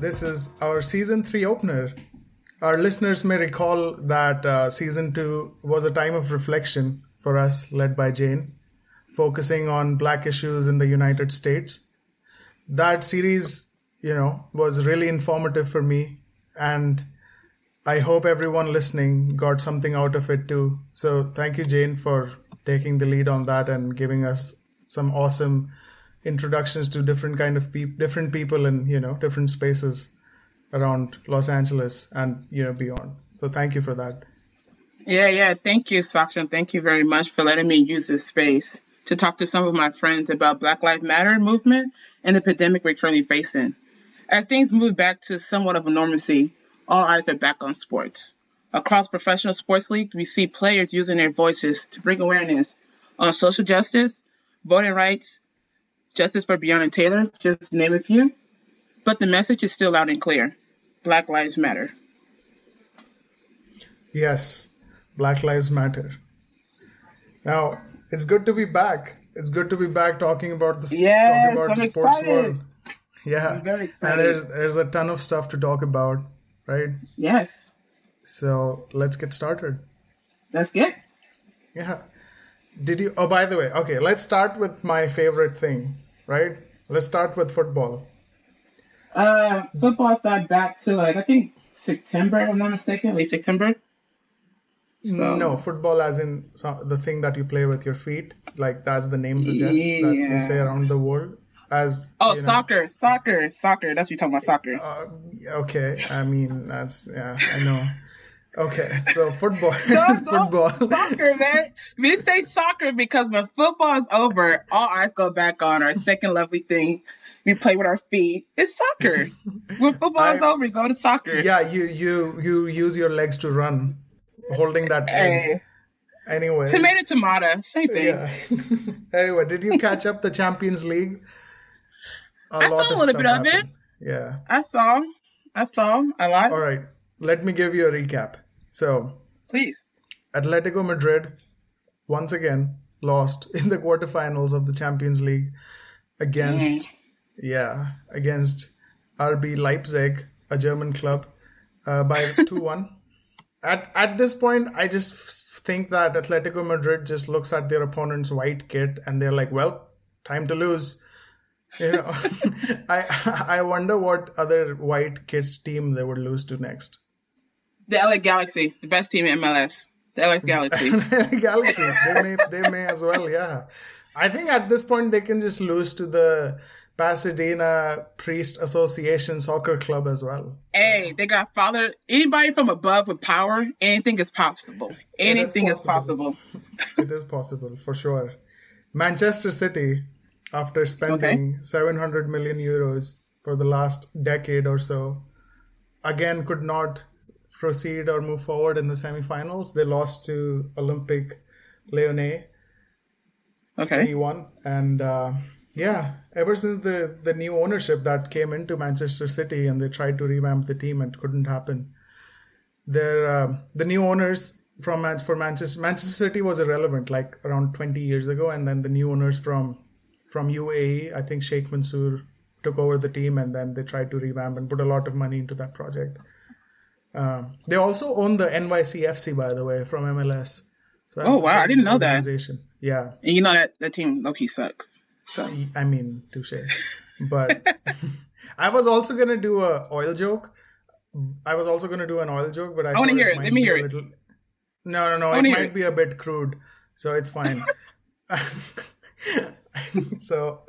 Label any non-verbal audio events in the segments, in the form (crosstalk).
This is our season three opener. Our listeners may recall that uh, season two was a time of reflection for us, led by Jane, focusing on black issues in the United States. That series, you know, was really informative for me, and I hope everyone listening got something out of it too. So thank you, Jane, for taking the lead on that and giving us some awesome introductions to different kind of people, different people in you know different spaces around Los Angeles and you know beyond. So thank you for that. Yeah, yeah. Thank you, Sakshan. Thank you very much for letting me use this space to talk to some of my friends about Black Lives Matter movement and the pandemic we're currently facing. As things move back to somewhat of a normalcy, all eyes are back on sports. Across professional sports leagues, we see players using their voices to bring awareness on social justice, voting rights, justice for Breonna Taylor, just name a few. But the message is still loud and clear Black Lives Matter. Yes, Black Lives Matter. Now, it's good to be back. It's good to be back talking about the, yes, talking about the sports excited. world. Yeah, I'm very excited. and there's there's a ton of stuff to talk about, right? Yes, So let's get started. that's good. Yeah. Did you? Oh, by the way, okay. Let's start with my favorite thing, right? Let's start with football. Uh, football thought back to like I think September, if I'm not mistaken, late September. So- No, football as in so- the thing that you play with your feet, like that's the name suggests that we say around the world. As Oh, you know, soccer, soccer, soccer. That's what you're talking about, soccer. Uh, okay, I mean that's yeah, I know. Okay, so football, (laughs) No, (laughs) football. soccer, man. We say soccer because when football is over, all eyes go back on our second lovely thing. We play with our feet. It's soccer. (laughs) when football is over, we go to soccer. yeah, you you you use your legs to run, holding that. Hey, Anyway, tomato, tomato, same thing. yeah. anyway, did you catch up the Champions League? A I saw a little bit of it. Yeah. I saw, I saw, I lied. All right. Let me give you a recap. So, Please. Atletico Madrid once again lost in the quarterfinals of the Champions League against yeah, against RB Leipzig, a German club, uh, by (laughs) 2-1. At at this point, I just think that Atletico Madrid just looks at their opponent's white kit and they're like, "Well, time to lose." You know, (laughs) (laughs) I I wonder what other white kids team they would lose to next. The LA Galaxy, the best team in MLS. The LA Galaxy. (laughs) Galaxy. They may they may as well, yeah. I think at this point they can just lose to the Pasadena Priest Association Soccer Club as well. hey, they got father. Anybody from above with power, anything is possible. Anything is possible. possible. (laughs) It is possible for sure. Manchester City, after spending 700 million euros for the last decade or so, again could not proceed or move forward in the semifinals. They lost to Olympique Lyonnais. Okay. he won and uh, yeah ever since the the new ownership that came into manchester city and they tried to revamp the team and couldn't happen their uh, the new owners from for manchester manchester city was irrelevant like around 20 years ago and then the new owners from from uae i think sheikh mansour took over the team and then they tried to revamp and put a lot of money into that project um, they also own the nycfc by the way from mls so Oh, wow, I didn't know that. yeah And you know that that team Loki sucks. So I mean, touche. But (laughs) I was also gonna do a oil joke. I was also gonna do an oil joke, but I, I wanna hear it. Let me hear it. little- No, no, no. It might it. be a bit crude, so it's fine. (laughs) (laughs) so,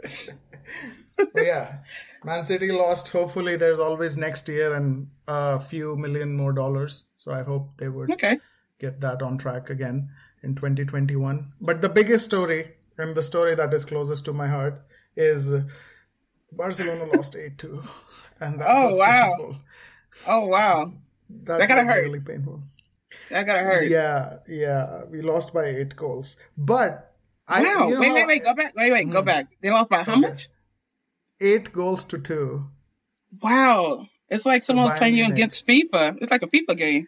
yeah, Man City lost. Hopefully, there's always next year and a few million more dollars. So I hope they would okay. get that on track again in 2021. But the biggest story, and the story that is closest to my heart, is Barcelona lost (laughs) 8 2. And that Oh, was wow. painful. Oh wow, That, That gotta hurt. really painful. that gotta hurt. Yeah, yeah. We lost by 8 goals. But I. Wow. you know wait, wait, wait. Go back. Wait, wait. Go hmm. back. They lost by how Okay. much? 8 goals to 2. Wow. It's like someone's playing you against FIFA. It's like a FIFA game.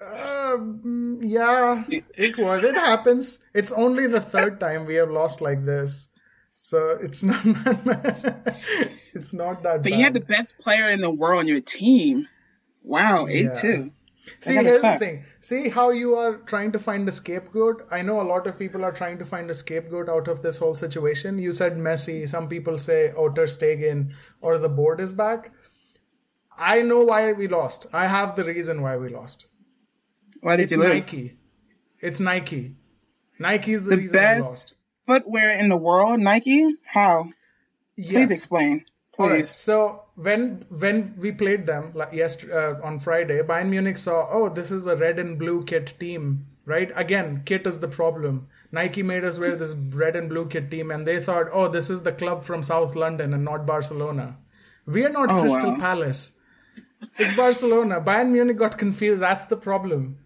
Um, yeah, it was. It happens. It's only the third time we have lost like this. So it's (laughs) not it's not that. Bad. But bad. you had the best player in the world on your team. Wow, eight Yeah. two. See, here's the thing. See how you are trying to find a scapegoat. I know a lot of people are trying to find a scapegoat out of this whole situation. You said Messi. Some people say oh Ter Stegen or the board is back. I know why we lost. I have the reason why we lost. Why did It's you lose? Nike. It's Nike. Nike is the, The reason best- we lost. Footwear in the world, Nike. How? Please explain. All right. So when when we played them like yesterday uh, on Friday, Bayern Munich saw, oh, this is a red and blue kit team, right? Again, kit is the problem. Nike made us wear this red and blue kit team, and they thought, oh, this is the club from South London and not Barcelona. We are not Oh, Crystal wow. Palace. It's Barcelona. Bayern Munich got confused. That's the problem.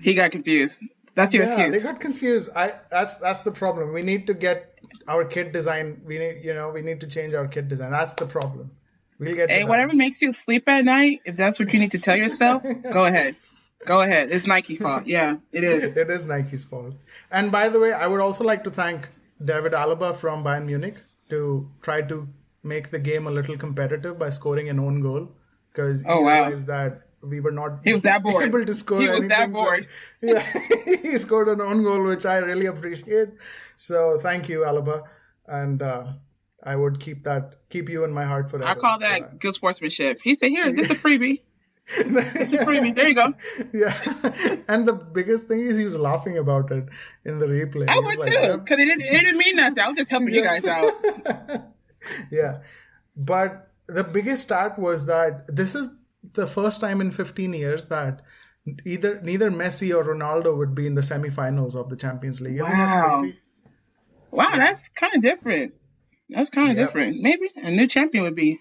He got confused. That's your Yeah, they excuse. got confused. I that's that's the problem. We need to get our kit design. We need you know we need to change our kit design. That's the problem. We'll get Hey, that. whatever makes you sleep at night, if that's what you need to tell yourself, (laughs) go ahead. Go ahead. It's Nike fault. Yeah, it is. (laughs) It is Nike's fault. And by the way, I would also like to thank David Alaba from Bayern Munich to try to make the game a little competitive by scoring an own goal because he Oh, wow. realized that we were not He was that bored. (laughs) able to score He was that anything. So- bored. (laughs) yeah, he scored an own goal, which I really appreciate. So thank you, Alaba, and uh, I would keep that keep you in my heart forever. I call that good sportsmanship. He said, "Here, this is a freebie. (laughs) It's a freebie. There you go." yeah, and the biggest thing is he was laughing about it in the replay. I would like, too, because it didn't, it didn't mean nothing. I was just helping you guys out. yeah but the biggest start was that this is the first time in 15 years that either neither messi or ronaldo would be in the semifinals of the champions league isn't that Wow. crazy Wow, that's kind of different. That's kind of Yep. different. Maybe a new champion would be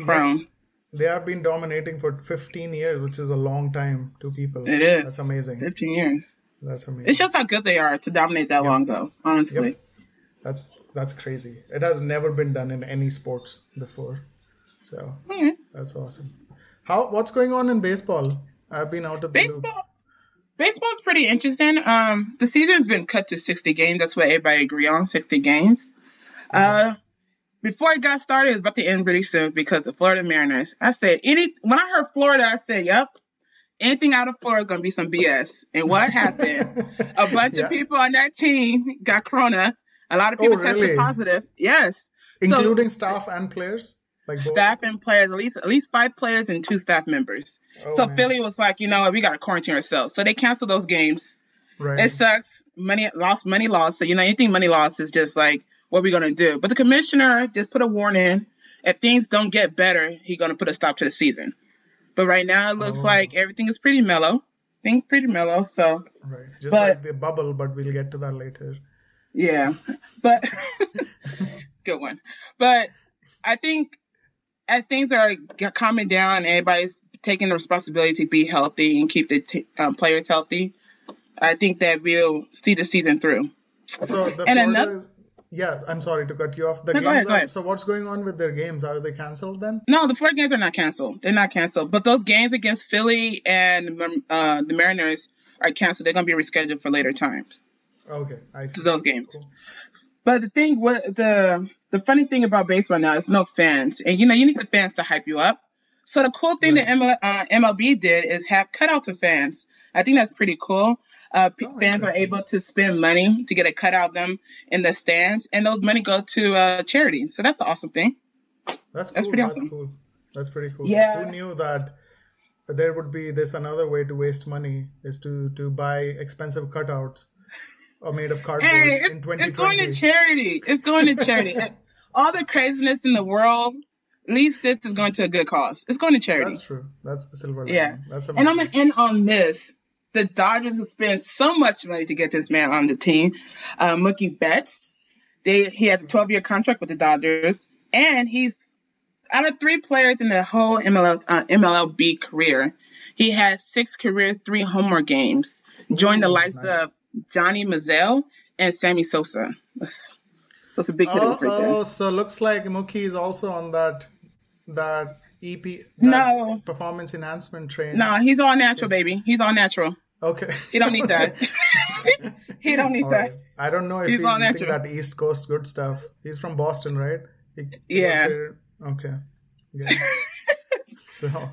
crowned. they have been dominating for 15 years which is a long time to people It is. that's amazing 15 years. that's amazing It shows how good they are to dominate that long, though. Honestly. that's that's crazy it has never been done in any sports before so that's awesome how what's going on in baseball i've been out of the loop. Baseball. Baseball's pretty interesting. Um, the season's been cut to 60 games. That's what everybody agree on, 60 games. Uh, before it got started, it was about to end pretty soon because the Florida Mariners. I said, any when I heard Florida, I said, yep, anything out of Florida is going to be some BS. And what happened? A (laughs) bunch Yeah. of people on that team got corona. A lot of people Oh, tested really? positive. Yes. including staff and players like staff and players, at least at least five players and two staff members. Oh, so man. Philly was like, you know what, we got to quarantine ourselves. So they canceled those games. right It sucks. Money lost, money lost. So you know, anything money lost is just like, what we gonna do? But the commissioner just put a warning. If things don't get better, he's gonna put a stop to the season. But right now, it looks Oh. like everything is pretty mellow. Things pretty mellow. So Right. Just But- like the bubble, but we'll get to that later. yeah, but (laughs) (laughs) good one. But I think as things are calming down, and everybody's taking the responsibility to be healthy and keep the t- um, players healthy. I think that we'll see the season through. So the And Florida, another- yeah, I'm sorry to cut you off. The No, games ahead, are- So what's going on with their games? Are they canceled then? No, the four games are not canceled. They're not canceled. But those games against Philly and uh, the Mariners are canceled. They're going to be rescheduled for later times. Okay, I see. To those games. Cool. But the thing, what the the funny thing about baseball now is no fans, and you know you need the fans to hype you up. So the cool thing that ML, uh, MLB did is have cutouts of fans. I think that's pretty cool. Uh, Oh, fans are able to spend money to get a cutout of them in the stands, and those money go to uh, charity. So that's an awesome thing. That's, That's cool. pretty That's awesome. cool. That's pretty cool. Yeah. Who knew that there would be this another way to waste money is to to buy expensive cutouts or made of cardboard Hey, in it's, it's 2020. going to charity. It's going to charity. (laughs) All the craziness in the world, at least this is going to a good cause. It's going to charity. That's true. That's the silver lining. Yeah. That's And I'm gonna end on this. The Dodgers have spent so much money to get this man on the team. Uh, Mookie Betts, they he has a 12 year contract with the Dodgers, and he's out of three players in the whole MLB, uh, MLB career, he has six career three homer games. Joined the likes nice. of Johnny Mazzell and Sammy Sosa. That's, that's a big hitters right there. Oh, so looks like Mookie is also on that that EP that No. performance enhancement train. No, he's all natural, baby. He's all natural. Okay. He don't need that. (laughs) he don't need All that. right. I don't know if He's he's, all natural. that East Coast good stuff. He's from Boston, right? He- Yeah. Okay. Yeah. (laughs) so,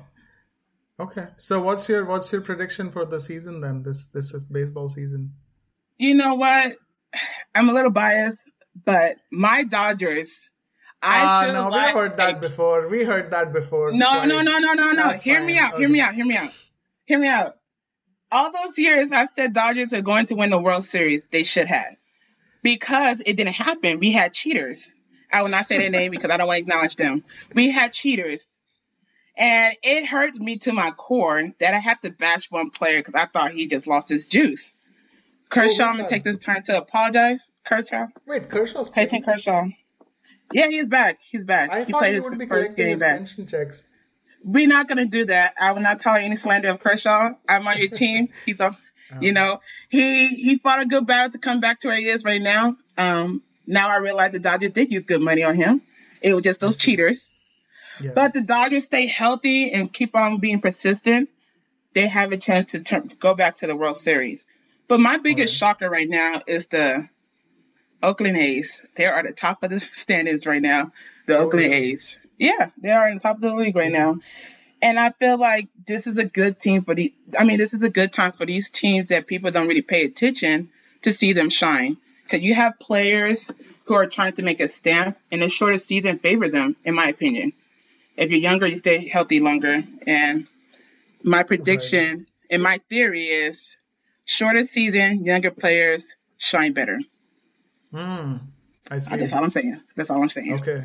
okay. So, what's your what's your prediction for the season then? This this is baseball season. You know what? I'm a little biased, but my Dodgers. I ah, feel no, like we heard that before. We heard that before. No, no, no, no, no, no. Hear me fine. out. Hear me out. Hear me out. Hear me out. All those years I said Dodgers are going to win the World Series, they should have. Because it didn't happen. We had cheaters. I will not say their name because I don't want to acknowledge them. We had cheaters. And it hurt me to my core that I had to bash one player because I thought he just lost his juice. Kershaw, I'm gonna take this time to apologize. Kershaw. Wait, Kershaw's Clayton playing? Kershaw. Yeah, he's back. He's back. I he thought played he his would be first game his back. checks. We're not gonna do that. I will not tolerate any slander of Kershaw. I'm on your (laughs) team. He's a, you know, he he fought a good battle to come back to where he is right now. Um, now I realize the Dodgers did use good money on him. It was just those cheaters. Yeah. But the Dodgers stay healthy and keep on being persistent. They have a chance to turn, go back to the World Series. But my biggest shocker right now is the Oakland A's. They are at the top of the (laughs) standings right now. The Oakland? A's. Yeah, they are in the top of the league right now. And I feel like this is a good team for the. I mean, this is a good time for these teams that people don't really pay attention to see them shine. Because you have players who are trying to make a stamp, and the shorter season favor them, in my opinion. If you're younger, you stay healthy longer. And my prediction and my theory is shorter season, younger players shine better. Hmm. I see. That's all I'm saying. That's all I'm saying. Okay.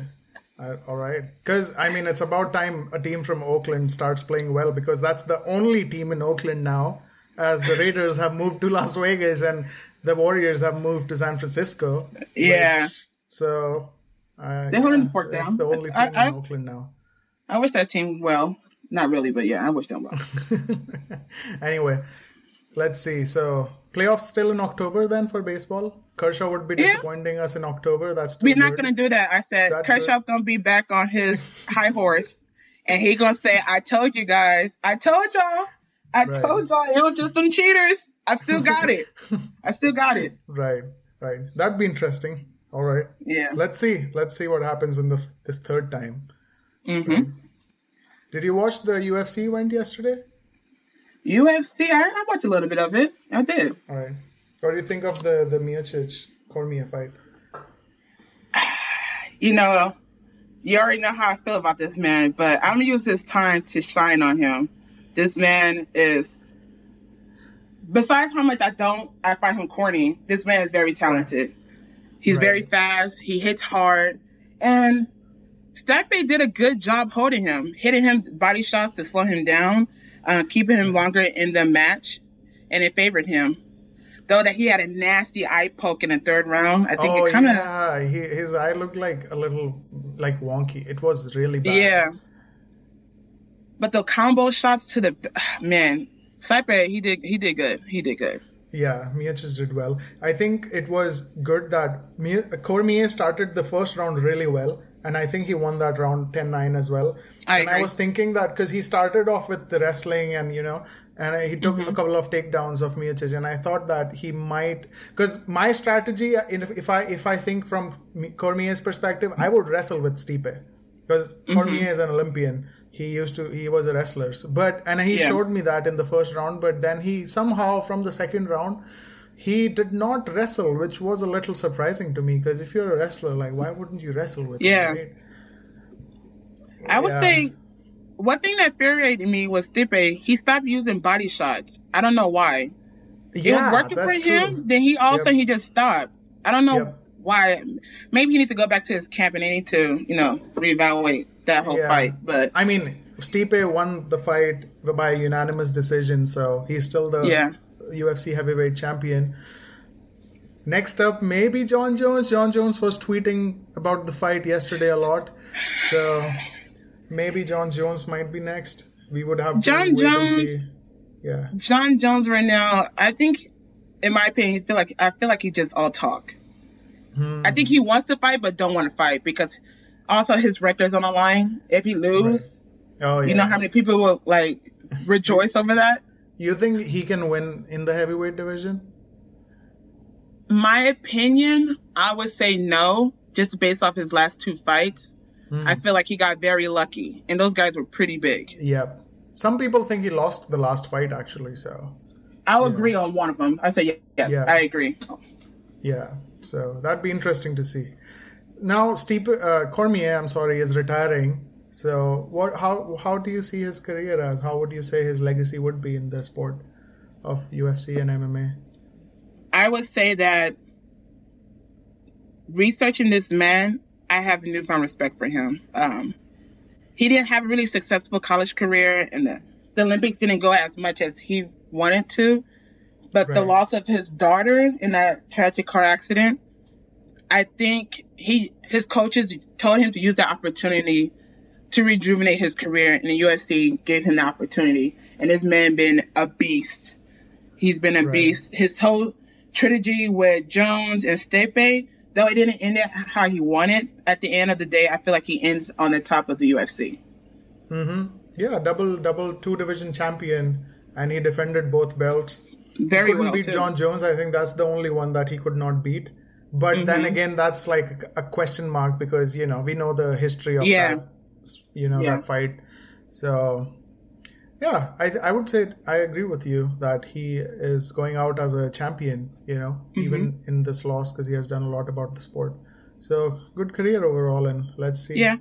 Uh, all right. Because, I mean, it's about time a team from Oakland starts playing well because that's the only team in Oakland now, as the Raiders have moved to Las Vegas and the Warriors have moved to San Francisco. Yeah. which- so. Uh, They're holding yeah, the fort that's down. the only team I- I- in Oakland now. I wish that team well. Not really, but yeah, I wish them well. (laughs) anyway, let's see. So, playoffs still in October then for baseball? Kershaw would be Yeah. disappointing us in October. That's too We're not gonna do that. I said That Kershaw's gonna be back on his high horse, and he gonna say, "I told you guys. I told y'all. I Right. told y'all. It was just some cheaters. I still got it. (laughs) I still got it. Right, right. That'd be interesting. All right. Yeah. Let's see. Let's see what happens in the this third time. Mm-hmm. Did you watch the UFC event yesterday? UFC. I, I watched a little bit of it. I did. All right. What do you think of the the Miocic Cormier fight? (sighs) You know, you already know how I feel about this man, but I'm gonna use this time to shine on him. This man is. Besides how much I don't, I find him corny. This man is very talented. He's Right. very fast. He hits hard, and Stipe did a good job holding him, hitting him body shots to slow him down, uh, keeping him longer in the match, and it favored him. Though that he had a nasty eye poke in the third round, I think oh it kind of yeah, he, his eye looked like a little like wonky. It was really bad. Yeah. But the combo shots to the (sighs) man, Stipe, he did he did good. He did good. Yeah, Miocic did well. I think it was good that Mi- Cormier started the first round really well, and I think he won that round 10-9 as well. I and I was thinking that because he started off with the wrestling and you know, and he took Mm-hmm. a couple of takedowns of Miocic, and I thought that he might because my strategy, in- if I if I think from Mi- Cormier's perspective, I would wrestle with Stipe because Mm-hmm. Cormier is an Olympian. He used to he was a wrestler, but and he Yeah. showed me that in the first round. But then he somehow from the second round, he did not wrestle, which was a little surprising to me because if you're a wrestler, like why wouldn't you wrestle with? him, Yeah. right? I would say one thing that infuriated me was Stipe. He stopped using body shots. I don't know why. Yeah, It was working for him. true. Then he all of a Yep. he just stopped. I don't know Yep. why. Maybe he needs to go back to his camp and they need to, you know, reevaluate that whole Yeah. fight. But I mean, Stipe won the fight by unanimous decision, so he's still the Yeah. UFC heavyweight champion. Next up, maybe Jon Jones. Jon Jones was tweeting about the fight yesterday a lot, so maybe Jon Jones might be next. We would have Jon Jones-. Yeah, Jon Jones right now, I think, in my opinion, I feel like I feel like he's just all talk. Hmm. I think he wants to fight but don't want to fight because also his record's on the line. If he lose, Oh yeah. you know how many people will like rejoice over that. You think he can win in the heavyweight division? my opinion, I would say no, just based off his last two fights. Hmm. I feel like he got very lucky, and those guys were pretty big. Yep. Some people think he lost the last fight actually. So I'll agree on one of them. I say ye- yes, Yeah. I agree. yeah. So that'd be interesting to see. Now, Steve uh, Cormier, I'm sorry, is retiring. So what? How how do you see his career as? How would you say his legacy would be in the sport of UFC and MMA? I would say that researching this man, I have newfound respect for him. Um, he didn't have a really successful college career, and the, the Olympics didn't go as much as he wanted to. But the loss of his daughter in that tragic car accident, I think he his coaches told him to use that opportunity to rejuvenate his career, and the UFC gave him the opportunity. And this man been a beast. He's been a Right. beast. His whole trilogy with Jones and Stipe, though it didn't end it how he wanted, at the end of the day, I feel like he ends on the top of the UFC. Mm-hmm. Yeah, double double two division champion, and he defended both belts. Very couldn't well beat too. Jon Jones. I think that's the only one that he could not beat. But then Mm-hmm. again, that's like a question mark because you know we know the history of Yeah. that, you know Yeah. that fight. So yeah, I I would say I agree with you that he is going out as a champion. You know, Mm-hmm. even in this loss because he has done a lot about the sport. So good career overall, and let's see. Yeah.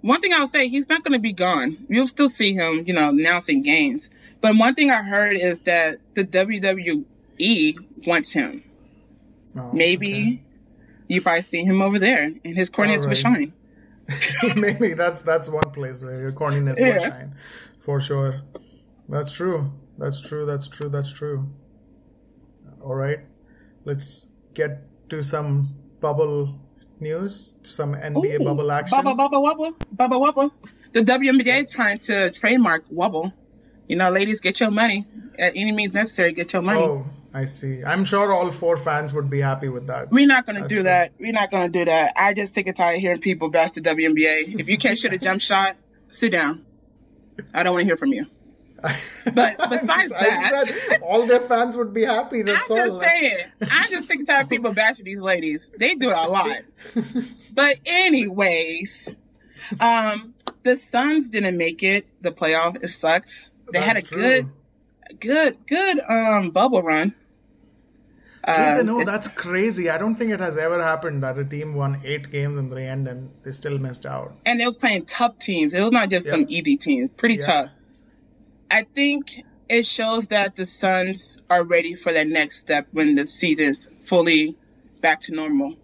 One thing I'll say, he's not going to be gone. You'll still see him, you know, announcing games. But one thing I heard is that the WWE wants him. Oh, Maybe you probably see him over there, and his cornets will shine. (laughs) maybe that's that's one place where your corniness will shine, for sure. That's true. That's true. That's true. That's true. All right, let's get to some bubble news, some NBA Ooh, bubble action. Bubble, bubble, wubble, bubble, wobble. The WNBA is trying to trademark wobble. You know, ladies, get your money at any means necessary. Get your money. Oh, I see. I'm sure all four fans would be happy with that. We're not gonna do true. that. We're not gonna do that. I just sick and tired of hearing people bash the WNBA. If you can't shoot a jump shot, sit down. I don't want to hear from you. (laughs) But besides I just that- said all their fans would be happy. That's I'm all. just That's- saying. I'm just sick and tired of people bashing these ladies. They do it a lot. (laughs) But anyways, um, the Suns didn't make it the playoff. It sucks. They had a true. good, good, good um bubble run. Good Uh, to know. That's crazy. I don't think it has ever happened that a team won eight games in the end and they still missed out. and they were playing tough teams. It was not just some easy teams. Pretty Yeah. tough. I think it shows that the Suns are ready for that next step when the season's fully back to normal.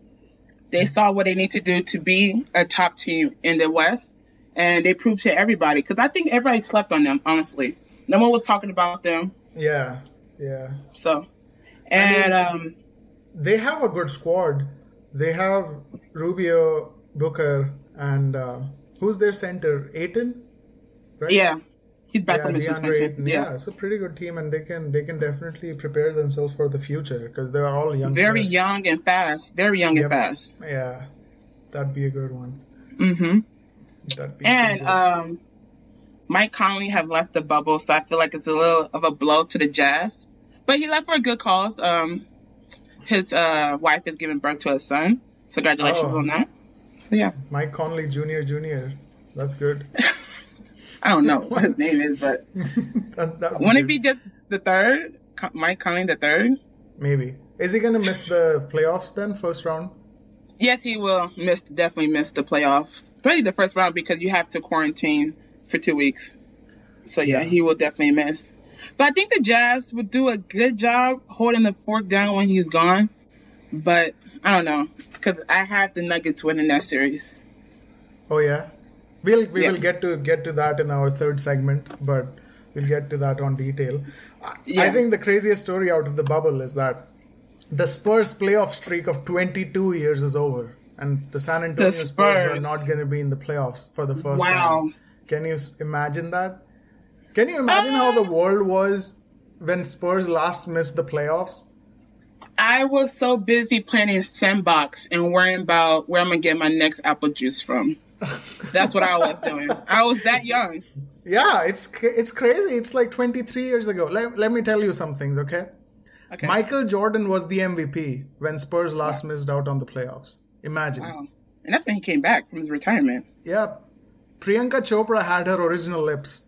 They saw what they need to do to be a top team in the West, and they proved to everybody. Because I think everybody slept on them, honestly. No one was talking about them. Yeah, yeah. So, and mean- um, They have a good squad. They have Rubio, Booker, and uh, who's their center? Ayton, right? yeah, he's back Yeah, from his suspension. Ayton. Yeah. it's a pretty good team, and they can they can definitely prepare themselves for the future because they are all young. very players. young and fast. Very young Yep. and fast. Yeah, that'd be a good one. Mm-hmm. That'd be And good. um, Mike Conley have left the bubble, so I feel like it's a little of a blow to the Jazz. But he left for a good cause. Um, his uh, wife is giving birth to a son. So congratulations Oh. on that. So yeah, Mike Conley Jr. Jr. That's good. (laughs) I don't know what his (laughs) name is, but (laughs) that, that would wouldn't it be just the third? Mike Conley the third? Maybe. Is he gonna miss the playoffs then, first round? Yes, he will miss definitely miss the playoffs. Probably the first round because you have to quarantine for two weeks. So yeah, Yeah. he will definitely miss. But I think the Jazz would do a good job holding the fork down when he's gone. But I don't know because I have the Nuggets winning that series. Oh yeah. We'll we Yeah. will get to get to that in our third segment, but we'll get to that on detail. I, I think the craziest story out of the bubble is that the Spurs playoff streak of 22 years is over, and the San Antonio Spurs. are not going to be in the playoffs for the first Wow. time. Can you imagine that? Can you imagine how the um, world was when Spurs last missed the playoffs? I was so busy planning a sandbox and worrying about where I'm gonna get my next apple juice from. That's what I was doing. I was that young. Yeah, it's it's crazy. It's like 23 years ago. Let, let me tell you some things, okay? Okay. Michael Jordan was the MVP when Spurs last missed out on the playoffs. Imagine. Wow. And that's when he came back from his retirement. Yeah. Priyanka Chopra had her original lips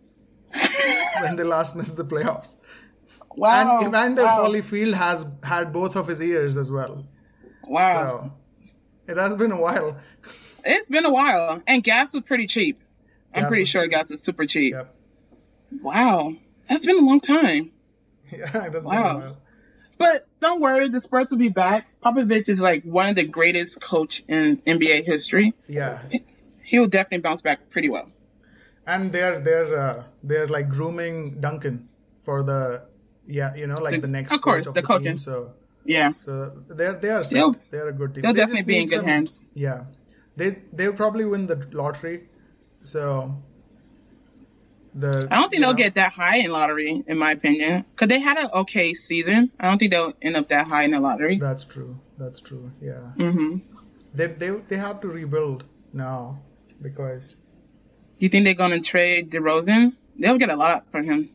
when they last missed the playoffs. Wow. and Evander wow. Holyfield has had both of his ears as well. Wow. So it has been a while. It's been a while. And gas was pretty cheap. I'm Gas pretty sure cheap. gas was super cheap. Yep. Wow. That's been a long time. (laughs) Yeah, it has been a while. But don't worry, the Spurs will be back. Popovich is like one of the greatest coach in NBA history. Yeah. He will definitely bounce back pretty well. And they're they're uh, they're like grooming Duncan for the yeah, you know, like The- the, next of course, coach of the the, coaching. team. So Yeah. so they're they are set. They're a good team. They'll They definitely be in good some- hands. Yeah. They they'll probably win the lottery. So the I don't think they'll know, get that high in lottery, in my opinion, because they had an okay season. I don't think they'll end up that high in the lottery. That's true. That's true. Yeah. hmm They they they have to rebuild now because You think they're gonna trade DeRozan? They'll get a lot from him.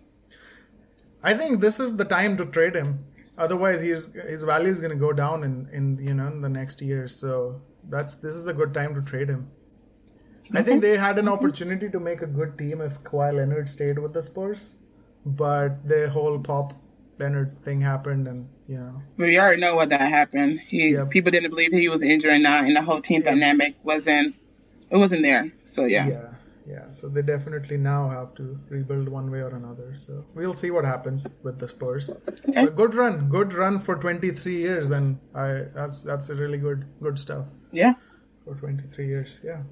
I think this is the time to trade him. Otherwise, his his value is going to go down in in you know in the next year. So that's this is the good time to trade him. I think they had an mm-hmm. opportunity to make a good team if Kawhi Leonard stayed with the Spurs, but the whole Pop Leonard thing happened, and you know We already know what that happened. He Yep. people didn't believe he was injured or not, and the whole team Yeah. dynamic wasn't it wasn't there. So yeah. yeah yeah. So they definitely now have to rebuild one way or another. So we'll see what happens with the Spurs. Okay. Good run, good run for 23 years. Then I that's that's a really good good stuff. Yeah. for 23 years. Yeah.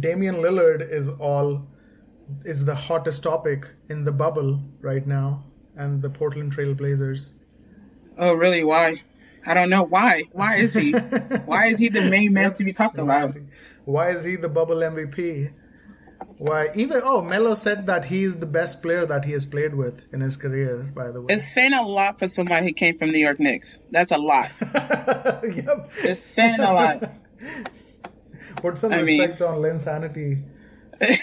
Damian Lillard is all is the hottest topic in the bubble right now, and the Portland Trail Blazers. Oh really? Why? I don't know why. Why is he? (laughs) why is he the main man to be talked about? Why is he the bubble MVP? Why even oh Melo said that he is the best player that he has played with in his career. By the way, It's saying a lot for somebody who came from New York Knicks. That's a lot. (laughs) yep. It's saying a lot. (laughs) Put some I mean- respect on Linsanity. (laughs)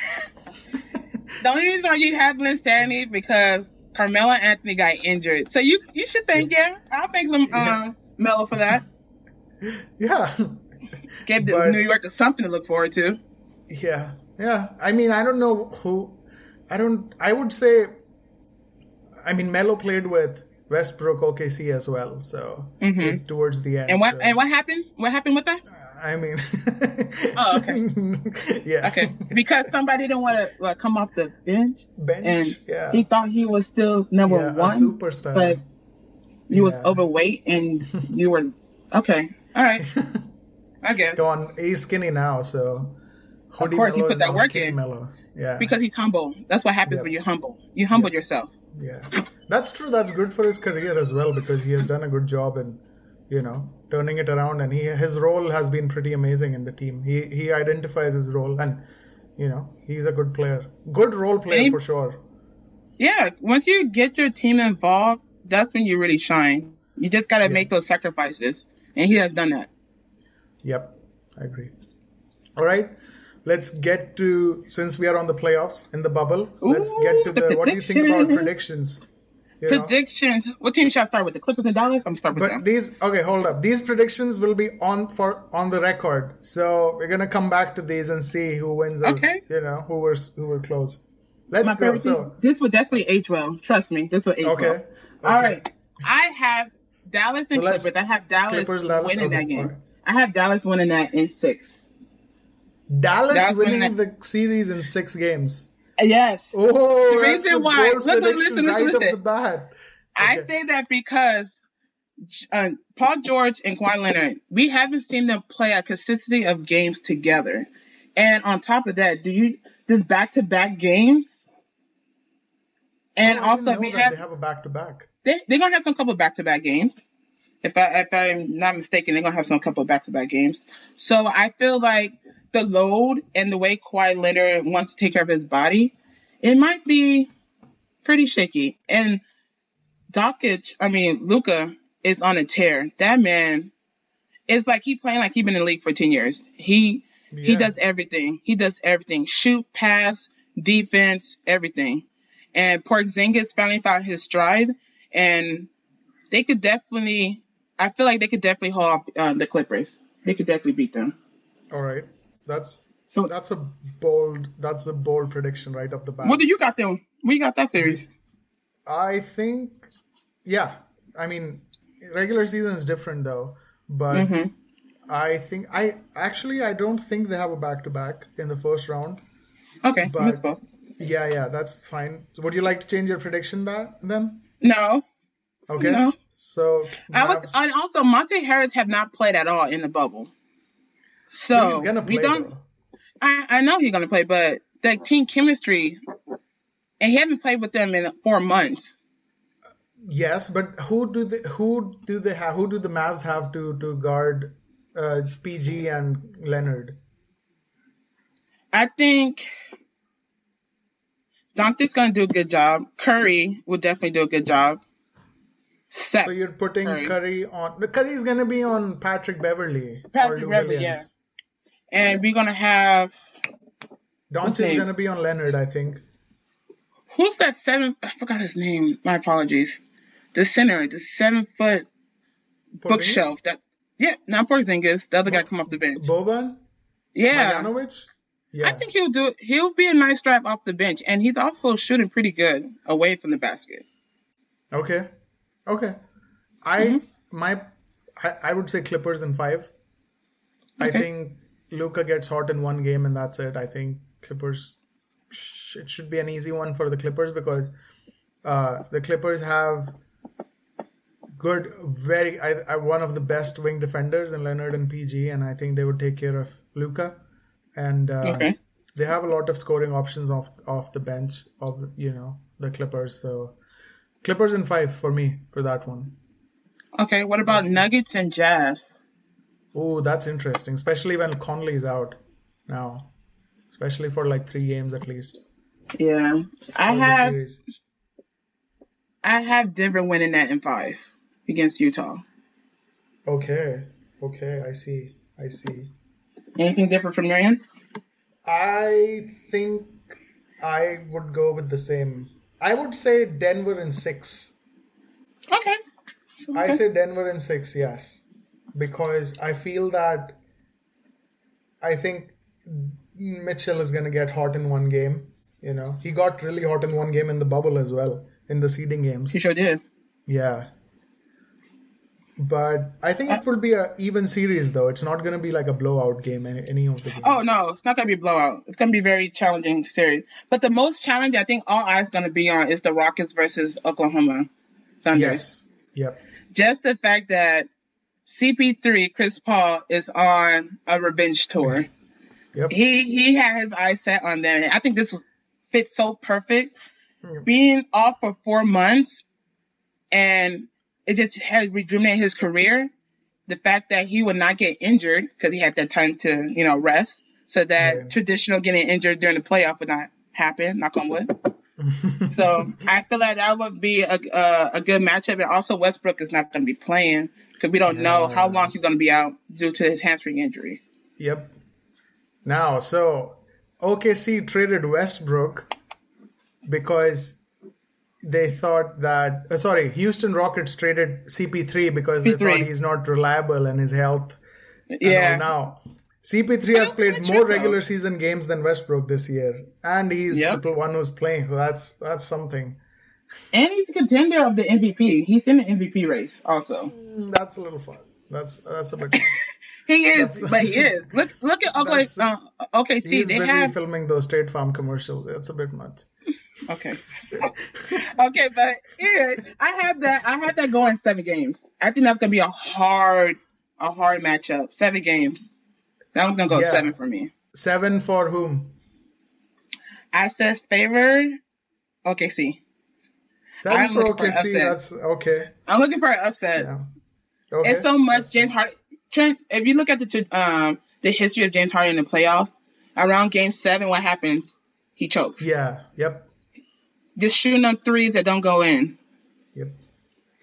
The only reason why you have Linsanity because Carmelo Anthony got injured. So you you should think, yeah, I'll thank um, Melo for that. Yeah. Gave the But- New York something to look forward to. Yeah, yeah. I mean, I don't know who. I don't. I would say. I mean, Melo played with Westbrook OKC as well, so it- towards the end. Mm-hmm. And what so- and what happened? What happened with that? I mean. (laughs) Oh, okay. (laughs) yeah. Okay, because somebody didn't want to like, come off the bench, Bench. and yeah. he thought he was still number yeah, one, superstar. but you was overweight and you were okay. All right, (laughs) I guess Go on. He's skinny now, so. Hoodie course, he put that work in. Melo. Yeah. because he's humble. That's what happens Yeah. when you're humble. You humble yourself. Yeah, that's true. That's good for his career as well because he has done a good job in, you know, turning it around. And he his role has been pretty amazing in the team. He he identifies his role, and you know, he's a good player, good role player he- for sure. Yeah, once you get your team involved, that's when you really shine. You just got to Yeah. make those sacrifices, and he has done that. Yep, I agree. All right. Let's get to since we are on the playoffs in the bubble. let's get to the, the what do you think about predictions. predictions? Know? What team should I start with? The Clippers and Dallas. I'm start with But them. these okay, hold up. These predictions will be on for on the record. So we're gonna come back to these and see who wins. or, Okay. You know who were who were close. Let's My go. So. This would definitely age well. Trust me, this will age okay. well. okay. All right, I have Dallas and So Clippers. I have Dallas, Clippers, Dallas, winning okay, that game. Alright. I have Dallas winning that in six. Dallas, Dallas winning winning the series in six games. Yes. Oh, The reason a why- bold listen, listen, right listen, off listen. the. I say that because uh, Paul George and Kawhi Leonard, we haven't seen them play a consistency of games together. And on top of that, do you this back to back games? And Oh, also we have they have a back to back. they're gonna have some couple back to back games. If I if I'm not mistaken, they're gonna have some couple back to back games. So I feel like the load and the way Kawhi Leonard wants to take care of his body, it might be pretty shaky. And Doncic, I mean Luka, is on a tear. That man is like he playing like he been in the league for ten years. He he does everything. He does everything. Shoot, pass, defense, everything. And Porzingis finally found his stride, and they could definitely. I feel like they could definitely hold off um, the Clippers. They could definitely beat them. All right, that's So that's a bold that's a bold prediction right off the bat. what do you got them? We got that series? I think, yeah. I mean, regular season is different though, but Mm-hmm. I think I actually I don't think they have a back to back in the first round. Okay, But-. Yeah, yeah, that's fine. So would you like to change your prediction that then? No, Okay. No. So I was, and also Monte Harris have not played at all in the bubble. So he's gonna we play don't. though. I, I know he's gonna play, but the team chemistry, and he hasn't played with them in four months. Yes, but who do they who do they have who do the Mavs have to to guard uh, PG and Leonard? I think Doncic's gonna do a good job. Curry will definitely do a good job. Seth, So you're putting Curry. Curry, on. Curry's gonna be on Patrick Beverley Patrick Beverley, Williams. and we're gonna have Doncic's name? gonna be on Leonard, I think. who's that seven? I forgot his name. My apologies. The center, the seven foot bookshelf. That yeah, not Porzingis. The other guy come off the bench. Boban, Yeah, Marjanovic. Yeah, I think he'll do. He'll be a nice drive off the bench, and he's also shooting pretty good away from the basket. Okay, okay. I Mm-hmm. my I, I would say Clippers in five. I think Luka gets hot in one game and that's it. I think Clippers. sh- It should be an easy one for the Clippers because uh, the Clippers have good, very I, I, one of the best wing defenders in Leonard and PG, and I think they would take care of Luka. And uh, Okay. they have a lot of scoring options off off the bench of you know the Clippers. So Clippers in five for me for that one. Okay. What about Nuggets and Jazz? Oh, that's interesting, especially when Conley is out now, especially for like three games at least. Yeah, I have. I have Denver winning that in five against Utah. Okay, okay, I see, I see. Anything different from your end? I think I would go with the same. I would say Denver in six. Okay. I say Denver in six, yes, because I feel that I think Mitchell is gonna get hot in one game. You know, he got really hot in one game in the bubble as well in the seeding games. He sure did. Yeah. But I think it will be a even series though. It's not going to be like a blowout game any, any of the games. Oh no, it's not gonna be a blowout. It's gonna be a very challenging series. But the most challenging, I think, all eyes gonna be on is the Rockets versus Oklahoma Thunder. yes. Yep. Just the fact that CP3 Chris Paul is on a revenge tour. Yep. He he had his eyes set on them. I think this fits so perfect. Mm. Being off for four months and it just had rejuvenated his career. The fact that he would not get injured because he had that time to, you know, rest. So that Right. traditional getting injured during the playoff would not happen, knock on wood. (laughs) So I feel like that would be a, a, a good matchup. And also Westbrook is not going to be playing because we don't know how long he's going to be out due to his hamstring injury. Yep. Now, so OKC traded Westbrook because they thought that uh, sorry, Houston Rockets traded CP3 because they CP3. thought he's not reliable and his health Yeah. now. CP3 has played more regular though. season games than Westbrook this year, and he's Yep. the one who's playing. So that's that's something. And he's a contender of the MVP. He's in the MVP race also. Mm, That's a little fun. That's that's a bit. (laughs) He is, That's- but he is. Look, look at (laughs) okay, uh, okay. See, He's they busy have filming those State Farm commercials. That's a bit much. Okay, (laughs) okay, but yeah, I had that. I had that going seven games. I think that's gonna be a hard, a hard matchup. Seven games. That one's gonna go Yeah. seven for me. Seven for whom? Access favor. Okay, see, 7 I'm for looking for an OKC. upset. That's okay. I'm looking for an upset. Yeah. Okay. It's so much James Harden. Trent, if you look at the two- um the history of James Harden in the playoffs, around Game Seven, what happens? He chokes. Yeah. Yep. Just shooting up threes that don't go in. Yep.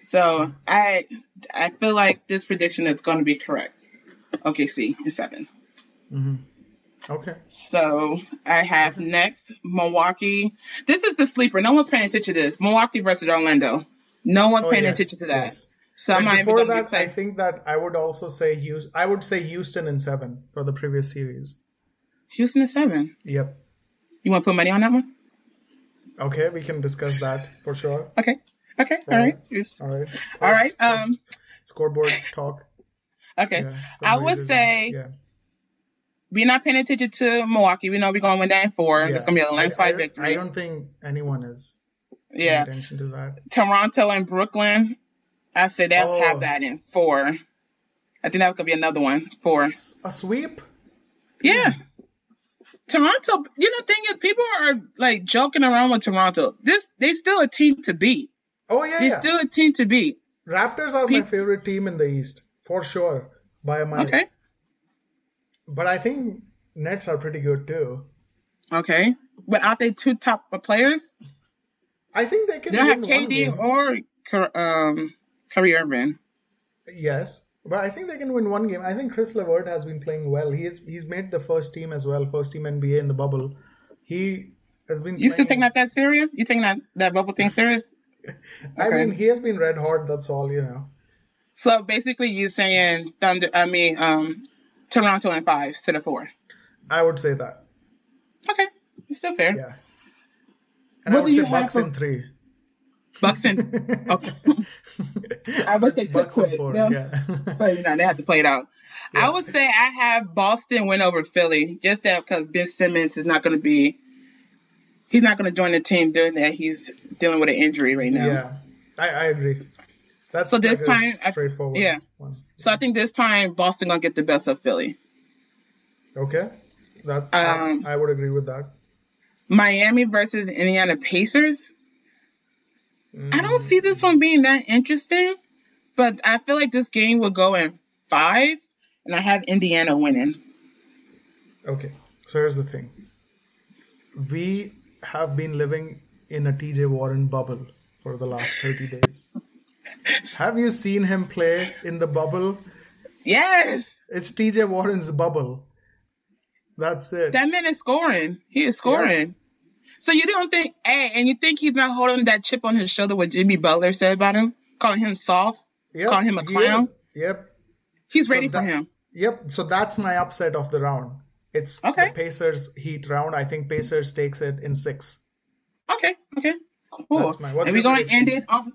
So I I feel like this prediction is going to be correct. Okay, see, it's seven. Mhm. Okay. So I have next Milwaukee. This is the sleeper. No one's paying attention to this. Milwaukee versus Orlando. No one's Oh, paying yes, attention to that. yes. So I'm And before that, I think that I would also say Houston. I would say Houston in seven for the previous series. Houston is seven. Yep. You want to put money on that one? Okay, we can discuss that for sure. Okay. Okay. All right. All right. All right. Um. Scoreboard talk. Okay. Yeah, I would say yeah. we're not paying attention to Milwaukee. We know we're going to win that in four. yeah. It's going to be a landslide I, victory. I don't think anyone is paying yeah. attention to that. Toronto and Brooklyn. I say they'll Oh. have that in four. I think that's going to be another one. Four. A sweep? Yeah. Toronto, you know, thing is, people are like joking around with Toronto. This, they still a team to beat. Oh yeah, They're yeah. still a team to beat. Raptors are my favorite team in the East for sure by a mile. Okay. But I think Nets are pretty good too. Okay. But aren't they two top players? I think they can They have KD or um, Kyrie Irving. Yes, but I think they can win one game. I think Caris LeVert has been playing well. He's he's made the first team as well, first team NBA in the bubble. He has been. You still taking playing- that that serious? You taking that that bubble thing serious? (laughs) I okay. mean, he has been red hot. That's all you know. So basically, you saying Thunder? I mean, um, Toronto and fives to the four. I would say that. Okay, it's still fair. Yeah. And What I would do you say have Bucks for- in three. Bucks (laughs) and okay. I wish they could Bucks quit. four. They'll- Yeah. (laughs) but you know they have to play it out. I would say I have Boston win over Philly, just that because Ben Simmons is not going to be. He's not going to join the team doing that. He's dealing with an injury right now. yeah, I, I agree. That's So this like a time, I- straightforward. yeah. One. So I think this time Boston gonna get the best of Philly. Okay. That Um, I, I would agree with that. Miami versus Indiana Pacers. I don't see this one being that interesting, but I feel like this game will go in five, and I have Indiana winning. Okay, so here's the thing. We have been living in a TJ Warren bubble for the last 30 days. have you seen him play in the bubble? Yes, It's TJ Warren's bubble. That's it. that man is scoring. He is scoring. So you don't think, hey, and you think he's not holding that chip on his shoulder? What Jimmy Butler said about him, calling him soft, Yep, calling him a clown. Yep. He's So ready for him. Yep. So that's my upset of the round. It's Okay. the Pacers Heat round. I think Pacers takes it in six. Okay, okay, cool. That's my- what's and we're going to end it off.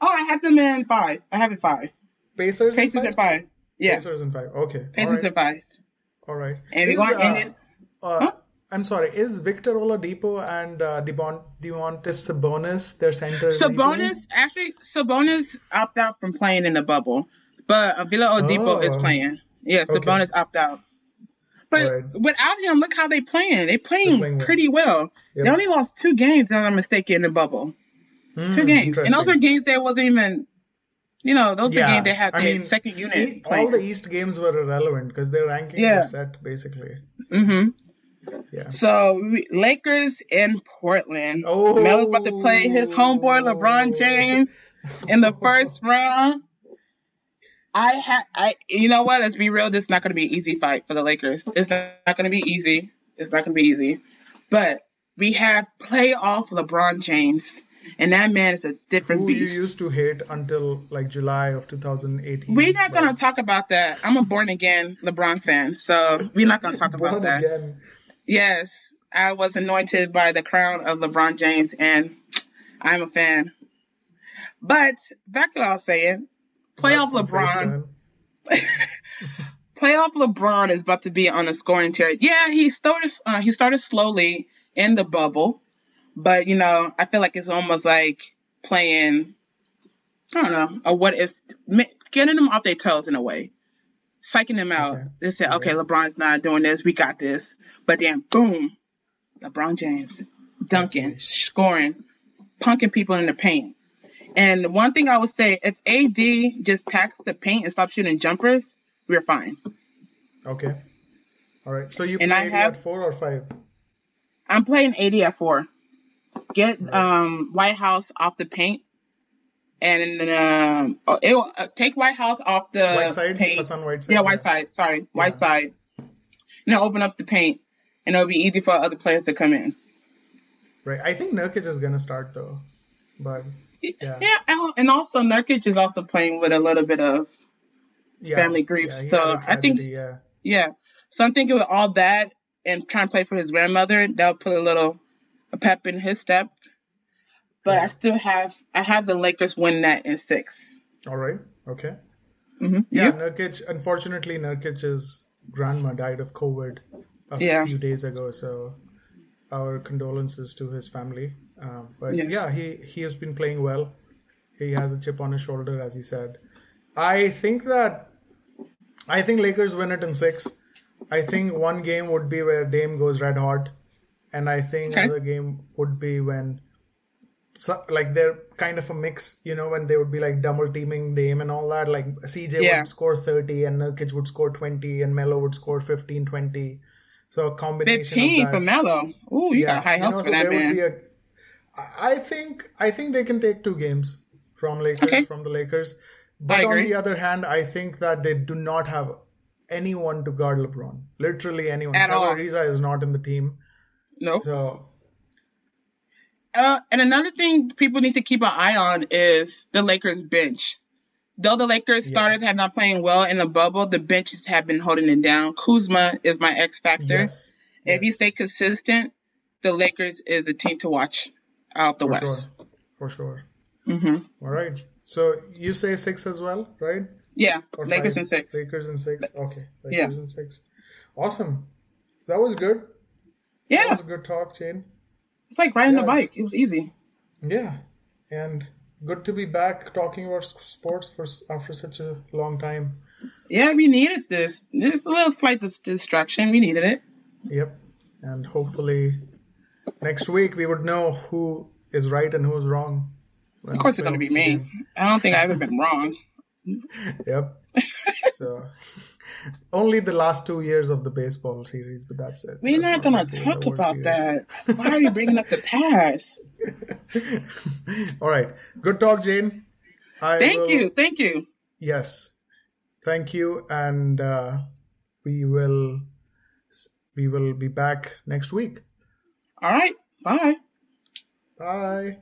Oh, I have them in five. I have it five. Pacers. in Pacers five? at five. Yeah, Pacers in five. Okay. Pacers right. at five. All right. And we're going to end uh, it. Uh, Huh? I'm sorry. Is Victor Oladipo and uh, Devon Devontis Sabonis their center? Sabonis actually Sabonis opt out from playing in the bubble, but uh, Villa Oladipo is Oh. playing. Yeah, Okay. Sabonis opt out. But Alright. without him, look how they're playing. They playing, playing pretty well. Yep. They only lost two games, if I'm not mistaken, in the bubble. Hmm, Two games, and those are games that wasn't even. You know, those are games that had their second unit. E- all the East games were irrelevant because their rankings Yeah. were set basically. hmm Yeah. So we, Lakers in Portland. Oh. Melo's about to play his homeboy LeBron James in the first (laughs) round. I had I you know what? Let's be real. This is not going to be an easy fight for the Lakers. It's not going to be easy. It's not going to be easy. But we have playoff LeBron James, and that man is a different Who you used to hate until like July of 2018. We're not going to talk about that. I'm a born again LeBron fan, so we're not going to talk (laughs) about that. again. Yes, I was anointed by the crown of LeBron James, and I'm a fan. But back to what I was saying, playoff LeBron, (laughs) playoff LeBron is about to be on a scoring tear. Yeah, he started uh, he started slowly in the bubble, but you know I feel like it's almost like playing. I don't know a what if getting them off their toes in a way, psyching them out. Okay. They said, okay, Okay. LeBron's not doing this, we got this. But then boom, LeBron James dunking, scoring, punking people in the paint. And one thing I would say, if AD just packs the paint and stops shooting jumpers, we're fine. Okay. All right. So you And I played have- at four or five? I'm playing AD at four. Get um White House off the paint, and then um oh, it will uh, take White House off the Whiteside? paint. White side? Yeah, Whiteside. Sorry, Whiteside. And open up the paint, and it'll be easy for other players to come in. Right. I think Nurkic is gonna start though, but Yeah. yeah, and also Nurkic is also playing with a little bit of yeah. family grief. Yeah, so I think, yeah. yeah. So I'm thinking with all that and trying to play for his grandmother, that'll put a little a pep in his step. But yeah. I still have I have the Lakers win that in six. All right. Okay. Mm-hmm. Yeah, you? Nurkic. Unfortunately, Nurkic's grandma died of COVID a yeah. few days ago. So our condolences to his family. Um, but yes. yeah, he he has been playing well. He has a chip on his shoulder, as he said. I think that I think Lakers win it in six. I think one game would be where Dame goes red hot, and I think okay. another game would be when, so, like they're kind of a mix, you know, when they would be like double teaming Dame and all that. Like CJ yeah. would score thirty, and Nurkic would score twenty, and Melo would score 15, 20. So a combination. Fifteen for Melo. Ooh, you yeah, got high hopes you know, for so that man. A, I think I think they can take two games from Lakers okay. from the Lakers. But on the other hand, I think that they do not have anyone to guard LeBron. Literally anyone. At Trevor all. Ariza is not in the team. No. So. Uh, and another thing people need to keep an eye on is the Lakers bench. Though the Lakers yeah. starters have not playing well in the bubble, the benches have been holding it down. Kuzma is my X factor. Yes. If yes. you stay consistent, the Lakers is a team to watch out the For West. Sure. For sure. Mm-hmm. All right. So you say six as well, right? Yeah, or Lakers five? and six. Lakers and six. Okay, Lakers yeah. and six. Awesome. That was good. Yeah, that was a good talk, Jane. It's like riding yeah. a bike. It was easy. Yeah, and good to be back talking about sports for after such a long time. Yeah, we needed this. It's a little slight distraction. We needed it. Yep, and hopefully next week we would know who is right and who's wrong. Of course, it's going to be me. I don't think I've ever been wrong. (laughs) yep. (laughs) so only the last two years of the baseball series, but that's it. We're that's not, going to talk about series. that. Why are you bringing up the past? (laughs) All right. Good talk, Jane. I thank will... you. Thank you. Yes. Thank you. And uh, we will we will be back next week. All right. Bye. Bye.